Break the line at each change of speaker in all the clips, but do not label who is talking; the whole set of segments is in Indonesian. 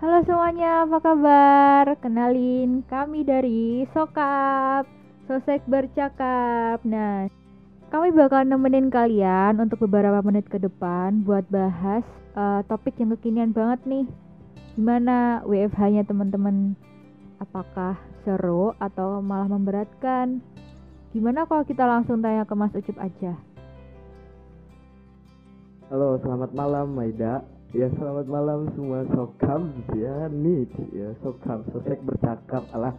Halo semuanya, apa kabar? Kenalin kami dari Sokap, Sosek Bercakap. Nah, kami bakal nemenin kalian untuk beberapa menit ke depan buat bahas uh, topik yang kekinian banget nih. Gimana WFH-nya teman-teman? Apakah seru atau malah memberatkan? Gimana kalau kita langsung tanya ke Mas Ucup aja?
Halo, selamat malam Maida. Ya selamat malam semua. Sokam ya nih ya sokam sosek bercakap alah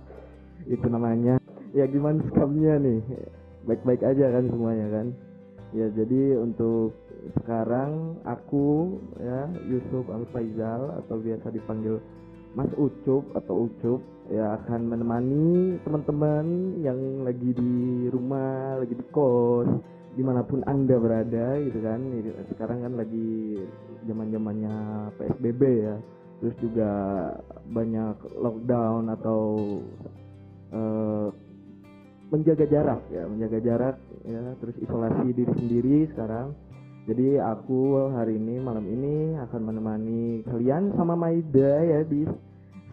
itu namanya. Ya gimana skamnya nih? Baik-baik aja kan semuanya kan? Ya jadi untuk sekarang aku ya Yusuf Al Faizal atau biasa dipanggil Mas Ucup atau Ucup ya akan menemani teman-teman yang lagi di rumah lagi di kos di mana pun anda berada gitu kan. Sekarang kan lagi zaman zamannya psbb ya. Terus juga banyak lockdown atau uh, menjaga jarak ya menjaga jarak ya. Terus isolasi diri sendiri sekarang. Jadi aku hari ini malam ini akan menemani kalian sama Maida ya di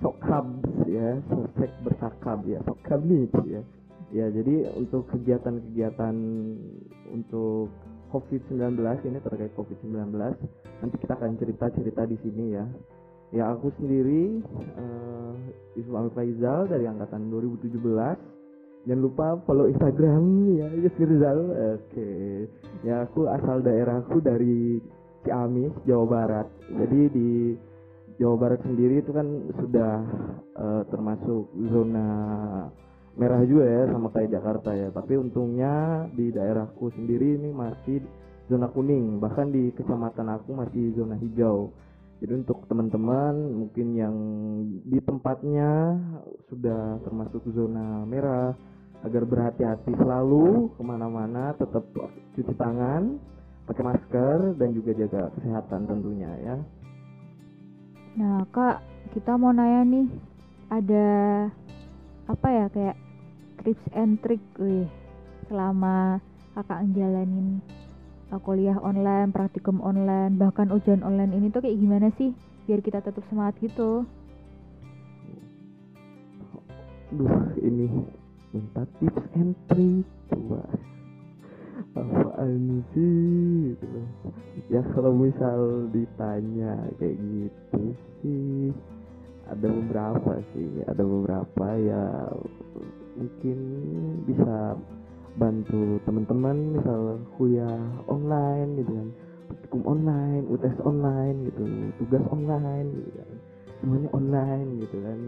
Sokhab ya. Sosek bercakap ya Sokhab nih ya ya jadi untuk kegiatan-kegiatan untuk COVID-19 ini terkait COVID-19 nanti kita akan cerita-cerita di sini ya. Ya aku sendiri uh, Ismail Faizal dari angkatan 2017 jangan lupa follow Instagram ya Yus Rizal oke. Okay. ya aku asal daerahku dari Ciamis Jawa Barat. Jadi di Jawa Barat sendiri itu kan sudah uh, termasuk zona merah juga ya sama kayak Jakarta ya. Tapi untungnya di daerahku sendiri ini masih zona kuning. Bahkan di kecamatan aku masih zona hijau. Jadi untuk teman-teman mungkin yang di tempatnya sudah termasuk zona merah agar berhati-hati selalu ke mana-mana tetap cuci tangan pakai masker dan juga jaga kesehatan tentunya ya.
Nah kak kita mau nanya nih ada apa ya kayak tips and trick wih selama kakak ngejalanin uh, kuliah online, praktikum online, bahkan ujian online ini tuh kayak gimana sih biar kita tetap semangat gitu?
Duh, ini minta tips and trick coba apaan sih gitu ya kalau misal ditanya kayak gitu sih ada beberapa sih ada beberapa ya mungkin bisa bantu teman-teman misal kuliah online gitu kan. Praktikum online UTS online gitu tugas online gitu kan. Semuanya online gitu kan.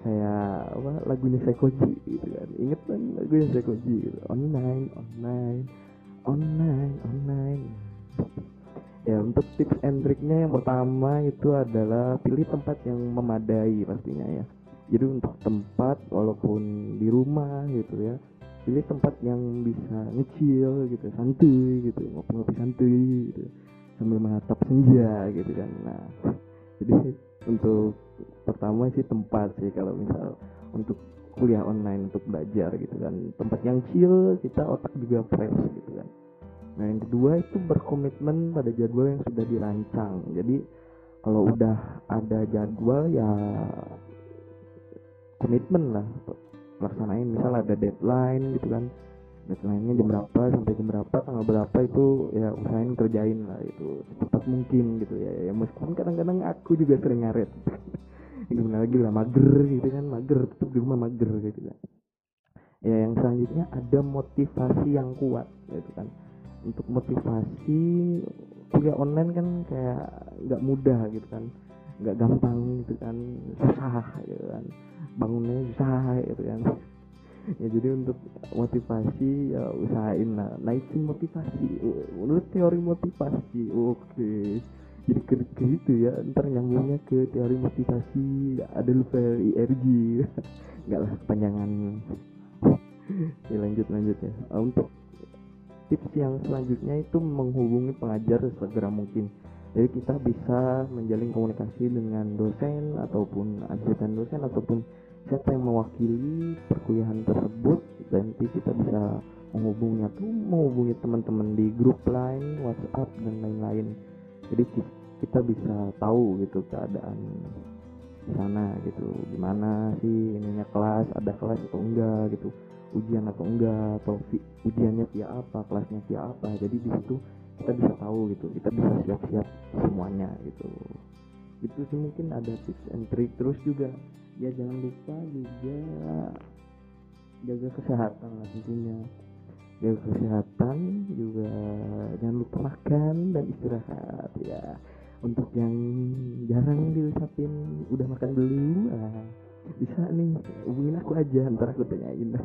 Kayak apa lagunya Sekoji gitu kan. Inget kan lagunya Sekoji gitu. Online online online online. Ya untuk tips and triknya yang pertama itu adalah pilih tempat yang memadai pastinya ya jadi untuk tempat walaupun di rumah gitu ya pilih tempat yang bisa ngecil gitu santuy gitu ngopi-ngopi santuy gitu sambil menatap senja gitu kan. Nah jadi untuk pertama sih tempat sih kalau misal untuk kuliah online untuk belajar gitu kan. Tempat yang chill kita otak juga fresh gitu kan. Nah yang kedua itu berkomitmen pada jadwal yang sudah dirancang. Jadi kalau udah ada jadwal ya komitmen lah laksanain misal ada deadline gitu kan. Deadline-nya jam berapa sampai jam berapa tanggal berapa itu ya usahain kerjain lah itu secepat mungkin gitu ya. Ya meskipun kadang-kadang aku juga sering ngaret. Gimana lagi lah mager gitu kan mager tetap di rumah mager gitu kan. Ya yang selanjutnya ada motivasi yang kuat gitu kan. Untuk motivasi kuliah online kan kayak nggak mudah gitu kan nggak gampang gitu kan susah gitu kan bangunnya susah gitu kan. Ya jadi untuk motivasi ya usahain lah naikin motivasi. Menurut teori motivasi oke. Jadi ke, ke itu ya ntar nyambungnya ke teori motivasi ada lupa IRG nggak lah kepanjangan. Ya lanjut lanjut ya. Untuk tips yang selanjutnya itu menghubungi pengajar segera mungkin jadi kita bisa menjalin komunikasi dengan dosen ataupun asisten dosen ataupun siapa yang mewakili perkuliahan tersebut. Nanti kita bisa menghubungi atau menghubungi teman-teman di grup lain WhatsApp dan lain-lain. Jadi kita bisa tahu gitu keadaan ke sana gitu. Gimana sih ininya kelas ada kelas atau enggak gitu. Ujian atau enggak atau ujiannya via apa kelasnya via apa. Jadi di situ kita bisa tahu gitu kita bisa siap-siap semuanya gitu. Itu sih mungkin ada tips and trick. Terus juga ya jangan lupa juga jaga kesehatan lah tentunya jaga kesehatan juga jangan lupa makan dan istirahat ya. Untuk yang jarang diucapin udah makan dulu ah, bisa nih hubungin aku aja ntar aku tanyain.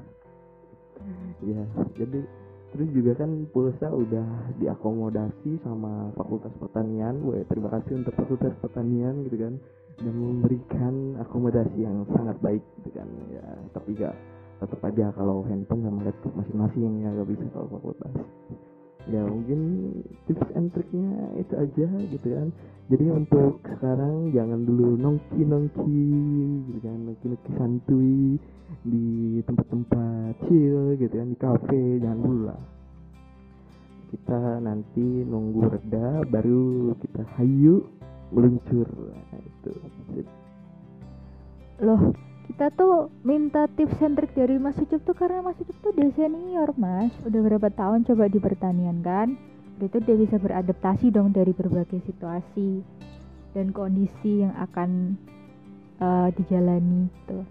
Ya jadi terus juga kan pulsa udah diakomodasi sama fakultas pertanian. Wah, terima kasih untuk fakultas pertanian gitu kan. Dan memberikan akomodasi yang sangat baik gitu kan. Ya tapi gak tetap aja kalau handphone sama laptop masing-masing ya gak bisa kalau fakultas ya mungkin tips and triknya itu aja gitu kan. Jadi untuk sekarang jangan dulu nongki nongki gitu kan nongki nongki santuy di tempat-tempat chill gitu kan di kafe jangan dulu lah. Kita nanti nunggu reda baru kita hayu meluncur. Nah, itu.
Loh, kita tuh minta tips and trick dari Mas Ucup tuh karena Mas Ucup tuh udah senior Mas. Udah berapa tahun coba di pertanian kan? Berarti dia bisa beradaptasi dong dari berbagai situasi Dan kondisi yang akan eh, dijalani gitu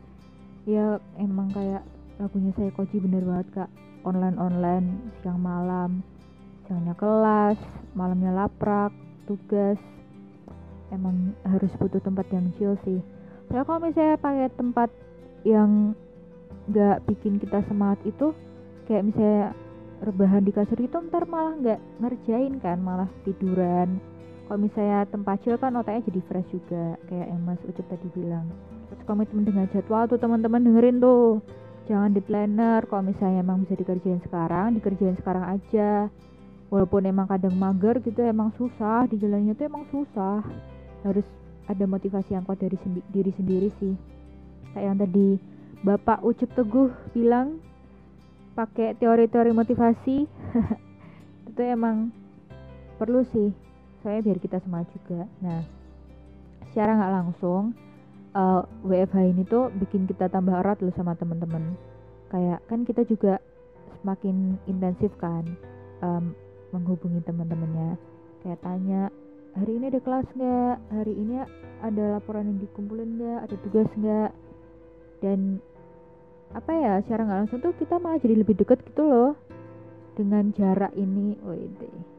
Ya emang kayak lagunya saya Koji bener banget kak. Online-online, siang malam Siangnya kelas, malamnya laprak, tugas. Emang harus butuh tempat yang chill sih Soalnya kalau misalnya pakai tempat yang nggak bikin kita semangat itu kayak misalnya rebahan di kasur itu ntar malah nggak ngerjain kan malah tiduran. Kalau misalnya tempat chill kan otaknya jadi fresh juga kayak yang Mas Ucup tadi bilang. Terus komitmen dengan jadwal tuh teman-teman dengerin tuh. Jangan di planner kalau misalnya emang bisa dikerjain sekarang dikerjain sekarang aja. Walaupun emang kadang mager gitu emang susah di jalannya tuh emang susah. Harus ada motivasi yang kuat dari sendi- diri sendiri sih. Kayak yang tadi Bapak Ucup Teguh bilang pakai teori-teori motivasi. Itu emang perlu sih saya biar kita semangat juga. Nah secara nggak langsung eh, WFH ini tuh bikin kita tambah erat loh sama teman-teman kayak kan kita juga semakin intensif kan em, menghubungi teman-temannya kayak tanya hari ini ada kelas nggak? Hari ini ada laporan yang dikumpulin nggak? Ada tugas nggak? Dan apa ya secara nggak langsung tuh kita malah jadi lebih deket gitu loh dengan jarak ini. Wede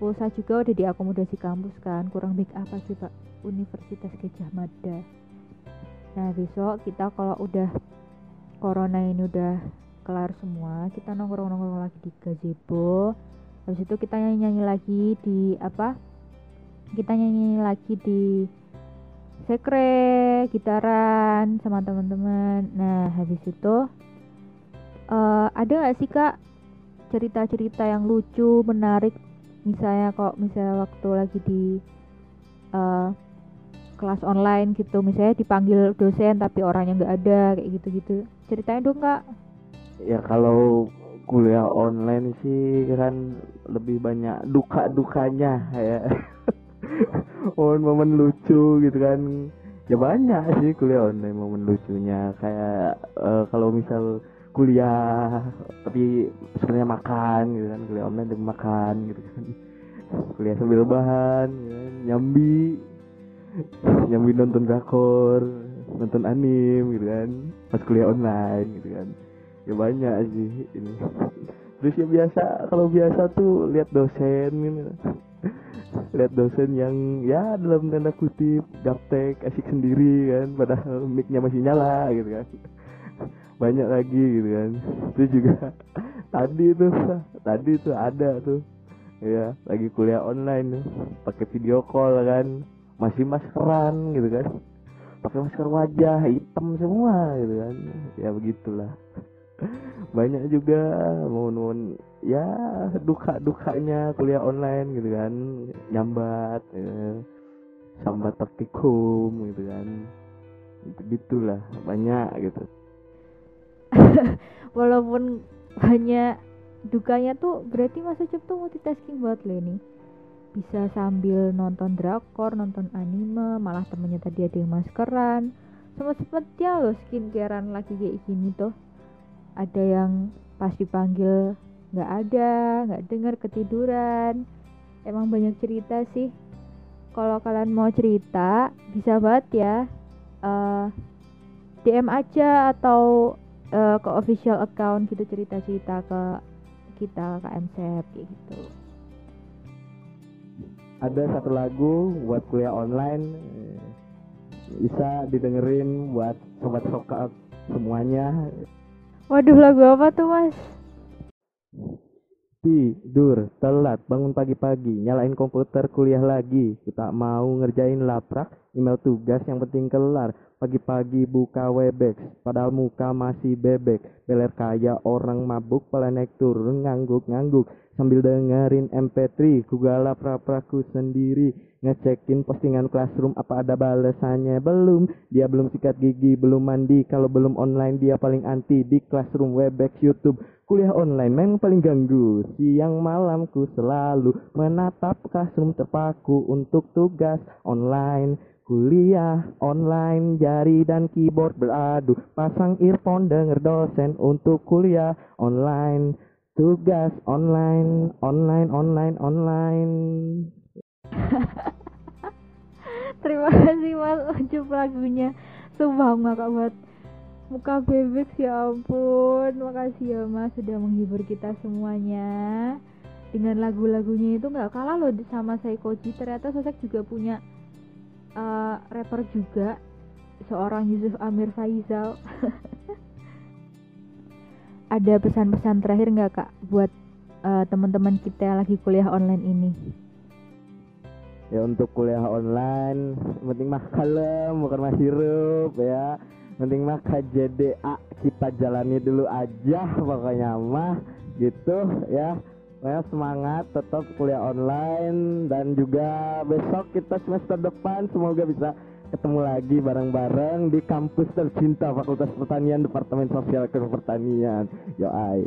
pulsa juga udah diakomodasi kampus kan kurang baik apa sih pak? Universitas Gajah Mada. Nah besok kita kalau udah corona ini udah kelar semua kita nongkrong-nongkrong lagi di gazebo. Habis itu kita nyanyi-nyanyi lagi di apa kita nyanyi lagi di sekre gitaran sama teman-teman. Nah habis itu eh, ada nggak sih kak cerita-cerita yang lucu menarik? Misalnya kok misalnya waktu lagi di eh, kelas online gitu misalnya dipanggil dosen tapi orangnya nggak ada kayak gitu-gitu. Ceritain dong kak.
Ya kalau kuliah online sih kan lebih banyak duka dukanya ya momen-momen lucu gitu kan. Ya banyak sih kuliah online momen lucunya. Kayak eh, kalau misal kuliah tapi sebenarnya makan gitu kan. Kuliah online dan makan gitu kan. Kuliah sambil bahan ya kan. nyambi. Nyambi nonton drakor nonton anim gitu kan. Pas kuliah online gitu kan. Ya banyak sih ini. Terus ya biasa kalau biasa tuh lihat dosen gitu lihat dosen yang ya dalam tanda kutip gaptek asik sendiri kan. Padahal micnya masih nyala gitu kan. Banyak lagi gitu kan. Itu juga tadi tuh tadi tuh ada tuh. Ya lagi kuliah online pakai video call kan. Masih maskeran gitu kan. Pakai masker wajah hitam semua gitu kan. Ya begitulah banyak juga momen-momen ya duka dukanya kuliah online gitu kan nyambat ya. sambat praktikum gitu kan gitu gitulah banyak gitu
walaupun banyak dukanya tuh berarti Mas Ucup tuh multitasking banget loh ini bisa sambil nonton drakor, nonton anime, malah temennya tadi ada yang maskeran. Semua sempetnya loh skincarean lagi kayak gini tuh. Ada yang pas dipanggil nggak ada, nggak dengar ketiduran. Emang banyak cerita sih. Kalau kalian mau cerita, bisa banget ya. Uh, eh, DM aja atau uh, ke official account gitu cerita-cerita ke kita ke kayak gitu
ada satu lagu buat kuliah online eh, bisa didengerin buat sobat sokap semuanya
waduh lagu apa tuh mas?
Tidur telat bangun pagi-pagi nyalain komputer kuliah lagi. Kita mau ngerjain laprak email tugas yang penting kelar. Pagi-pagi buka webex padahal muka masih bebek. Beler kaya orang mabuk pala naik turun ngangguk-ngangguk sambil dengerin MP3 kugala pra-praku sendiri ngecekin postingan classroom apa ada balesannya? Belum. Dia belum sikat gigi belum mandi. Kalau belum online dia paling anti di classroom webex youtube. Kuliah online memang paling ganggu. Siang malamku selalu menatap classroom terpaku untuk tugas online. Kuliah online, jari dan keyboard beradu. Pasang earphone denger dosen untuk kuliah online. Tugas online, online, online, online.
Terima kasih mas Ucup lagunya. Sumpah ngakak banget. Muka bebek ya ampun. Makasih ya mas sudah menghibur kita semuanya. Dengan lagu-lagunya itu nggak kalah loh sama Saikoji. Ternyata Sosek juga punya uh, rapper juga seorang Yusuf Amir Faizal ada pesan-pesan terakhir nggak kak buat uh, teman-teman kita lagi kuliah online ini?
Ya untuk kuliah online penting mah kalem bukan mah hirup ya. Penting mah KJDA kita jalani dulu aja pokoknya mah gitu ya. Pokoknya semangat tetap kuliah online dan juga besok kita semester depan semoga bisa ketemu lagi bareng-bareng di kampus tercinta Fakultas Pertanian Departemen Sosial dan Pertanian. Yo ai.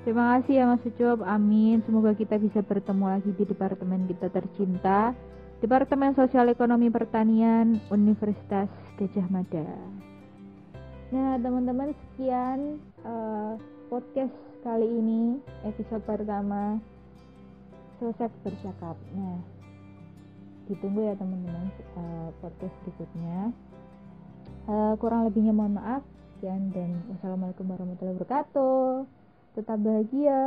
Terima kasih ya Mas Ucup, amin. Semoga kita bisa bertemu lagi di departemen kita tercinta, Departemen Sosial Ekonomi Pertanian Universitas Gajah Mada. Nah, teman-teman sekian uh, podcast kali ini episode pertama selesai bercakap. Nah, ditunggu ya teman-teman uh, podcast berikutnya. Uh, kurang lebihnya mohon maaf. Sekian dan wassalamualaikum warahmatullahi wabarakatuh. Tetap bahagia.